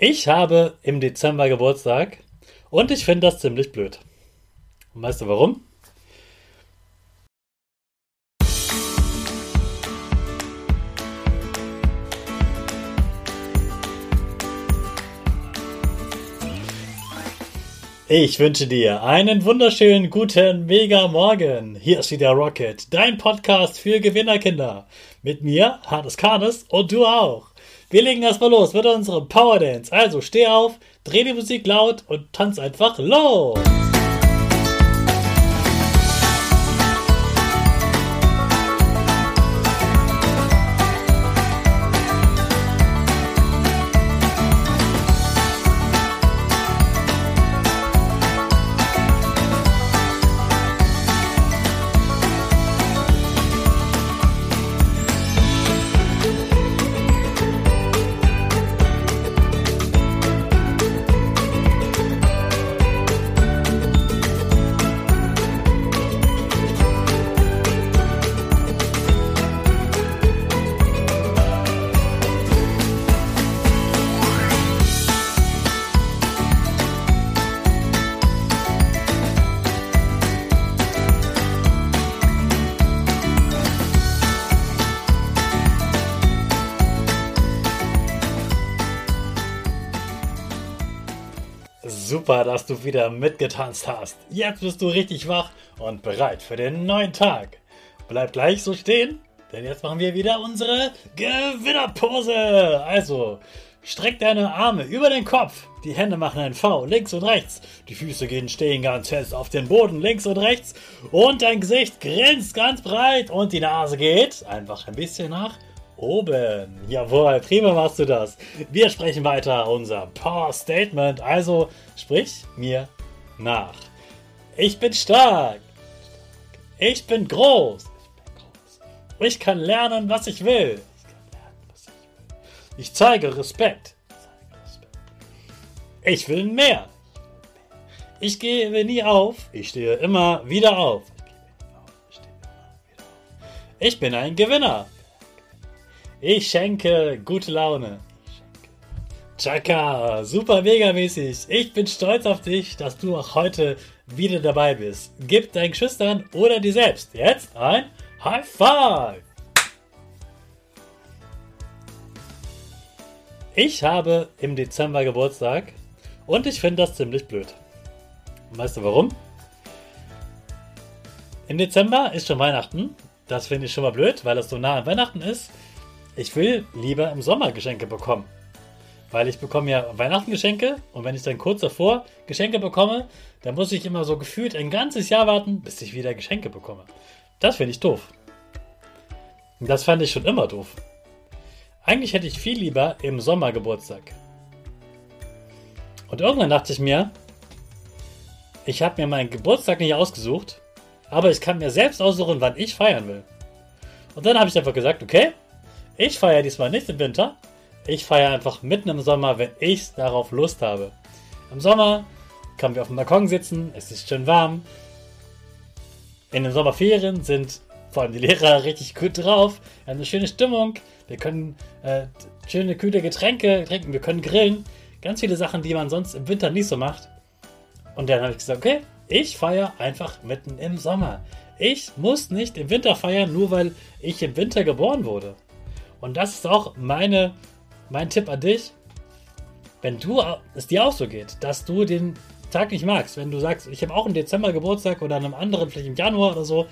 Ich habe im Dezember Geburtstag und ich finde das ziemlich blöd. Und weißt du warum? Ich wünsche dir einen wunderschönen guten Mega Morgen. Hier ist wieder Rocket, dein Podcast für Gewinnerkinder. Mit mir, Hannes Karnes und du auch. Wir legen erstmal los mit unserem Power Dance. Also steh auf, dreh die Musik laut und tanz einfach los. Super, dass du wieder mitgetanzt hast. Jetzt bist du richtig wach und bereit für den neuen Tag. Bleib gleich so stehen, denn jetzt machen wir wieder unsere Gewinnerpose. Also, streck deine Arme über den Kopf. Die Hände machen ein V links und rechts. Die Füße gehen stehen ganz fest auf den Boden links und rechts. Und dein Gesicht grinst ganz breit und die Nase geht einfach ein bisschen nach oben. Jawohl, prima machst du das. Wir sprechen weiter unser Power Statement. Also sprich mir nach. Ich bin stark. Ich bin groß. Ich kann lernen, was ich will. Ich zeige Respekt. Ich will mehr. Ich gebe nie auf. Ich stehe immer wieder auf. Ich bin ein Gewinner. Ich schenke gute Laune. Chaka, super mega mäßig. Ich bin stolz auf dich, dass du auch heute wieder dabei bist. Gib deinen Geschwistern oder dir selbst jetzt ein High Five. Ich habe im Dezember Geburtstag und ich finde das ziemlich blöd. Weißt du warum? Im Dezember ist schon Weihnachten. Das finde ich schon mal blöd, weil es so nah an Weihnachten ist. Ich will lieber im Sommer Geschenke bekommen. Weil ich bekomme ja Weihnachten Geschenke und wenn ich dann kurz davor Geschenke bekomme, dann muss ich immer so gefühlt ein ganzes Jahr warten, bis ich wieder Geschenke bekomme. Das finde ich doof. Das fand ich schon immer doof. Eigentlich hätte ich viel lieber im Sommer Geburtstag. Und irgendwann dachte ich mir, ich habe mir meinen Geburtstag nicht ausgesucht, aber ich kann mir selbst aussuchen, wann ich feiern will. Und dann habe ich einfach gesagt, okay, ich feiere diesmal nicht im Winter. Ich feiere einfach mitten im Sommer, wenn ich darauf Lust habe. Im Sommer können wir auf dem Balkon sitzen, es ist schön warm. In den Sommerferien sind vor allem die Lehrer richtig gut drauf. Wir haben eine schöne Stimmung. Wir können äh, schöne, kühle Getränke trinken. Wir können grillen. Ganz viele Sachen, die man sonst im Winter nicht so macht. Und dann habe ich gesagt, okay, ich feiere einfach mitten im Sommer. Ich muss nicht im Winter feiern, nur weil ich im Winter geboren wurde. Und das ist auch meine, mein Tipp an dich. Wenn du es dir auch so geht, dass du den Tag nicht magst, wenn du sagst, ich habe auch im Dezember Geburtstag oder an einem anderen, vielleicht im Januar oder so,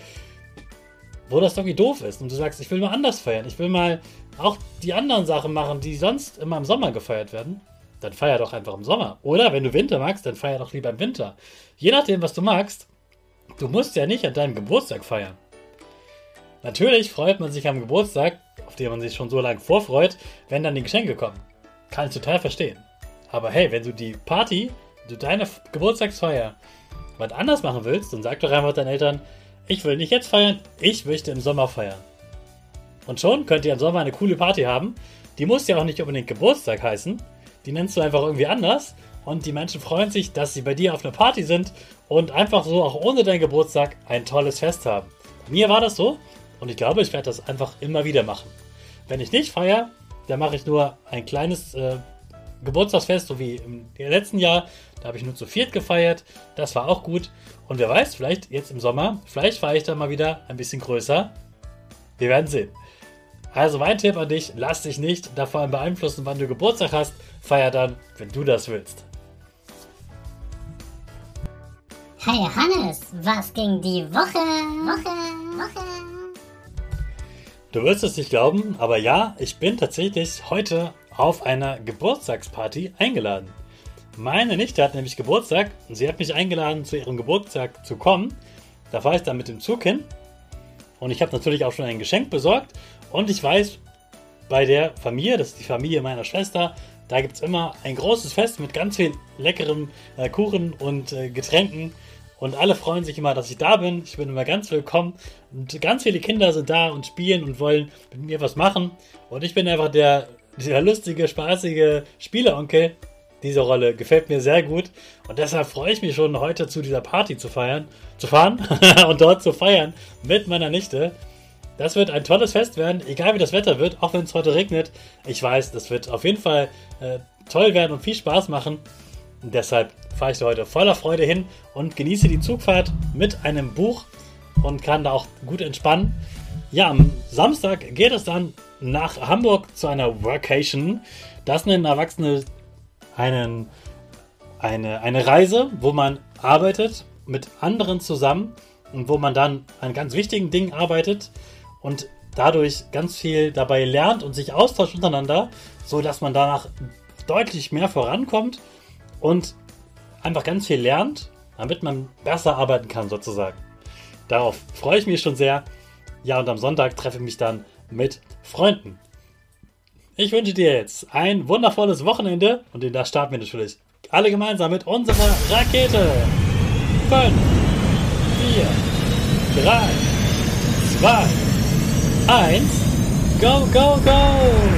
wo das irgendwie doof ist und du sagst, ich will mal anders feiern, ich will mal auch die anderen Sachen machen, die sonst immer im Sommer gefeiert werden, dann feier doch einfach im Sommer. Oder wenn du Winter magst, dann feier doch lieber im Winter. Je nachdem, was du magst, du musst ja nicht an deinem Geburtstag feiern. Natürlich freut man sich am Geburtstag, auf den man sich schon so lange vorfreut, wenn dann die Geschenke kommen. Kann ich total verstehen. Aber hey, wenn du die Party, du deine Geburtstagsfeier was anders machen willst, dann sag doch einfach deinen Eltern, ich will nicht jetzt feiern, ich möchte im Sommer feiern. Und schon könnt ihr im Sommer eine coole Party haben. Die muss ja auch nicht unbedingt Geburtstag heißen. Die nennst du einfach irgendwie anders. Und die Menschen freuen sich, dass sie bei dir auf einer Party sind und einfach so auch ohne deinen Geburtstag ein tolles Fest haben. Bei mir war das so. Und ich glaube, ich werde das einfach immer wieder machen. Wenn ich nicht feiere, dann mache ich nur ein kleines, äh, Geburtstagsfest, so wie im letzten Jahr. Da habe ich nur zu viert gefeiert. Das war auch gut. Und wer weiß, vielleicht jetzt im Sommer, vielleicht fahre ich dann mal wieder ein bisschen größer. Wir werden sehen. Also mein Tipp an dich, lass dich nicht davon beeinflussen, wann du Geburtstag hast. Feier dann, wenn du das willst. Hey Hannes, was ging die Woche? Woche, Woche. Du wirst es nicht glauben, aber ja, ich bin tatsächlich heute auf einer Geburtstagsparty eingeladen. Meine Nichte hat nämlich Geburtstag und sie hat mich eingeladen, zu ihrem Geburtstag zu kommen. Da fahre ich dann mit dem Zug hin und ich habe natürlich auch schon ein Geschenk besorgt und ich weiß, bei der Familie, das ist die Familie meiner Schwester, da gibt es immer ein großes Fest mit ganz viel leckerem äh, Kuchen und äh, Getränken. Und alle freuen sich immer, dass ich da bin. Ich bin immer ganz willkommen. Und ganz viele Kinder sind da und spielen und wollen mit mir was machen. Und ich bin einfach der, der lustige, spaßige Spieleronkel. Diese Rolle gefällt mir sehr gut. Und deshalb freue ich mich schon, heute zu dieser Party zu feiern, zu fahren und dort zu feiern mit meiner Nichte. Das wird ein tolles Fest werden, egal wie das Wetter wird, auch wenn es heute regnet. Ich weiß, das wird auf jeden Fall äh, toll werden und viel Spaß machen. Deshalb fahre ich heute voller Freude hin und genieße die Zugfahrt mit einem Buch und kann da auch gut entspannen. Ja, am Samstag geht es dann nach Hamburg zu einer Workation. Das nennen Erwachsene einen, eine, eine Reise, wo man arbeitet mit anderen zusammen und wo man dann an ganz wichtigen Dingen arbeitet und dadurch ganz viel dabei lernt und sich austauscht untereinander, so dass man danach deutlich mehr vorankommt und einfach ganz viel lernt, damit man besser arbeiten kann sozusagen. Darauf freue ich mich schon sehr. Ja, und am Sonntag treffe ich mich dann mit Freunden. Ich wünsche dir jetzt ein wundervolles Wochenende und in das starten wir natürlich alle gemeinsam mit unserer Rakete. 5, 4, 3, 2, 1, go, go, go!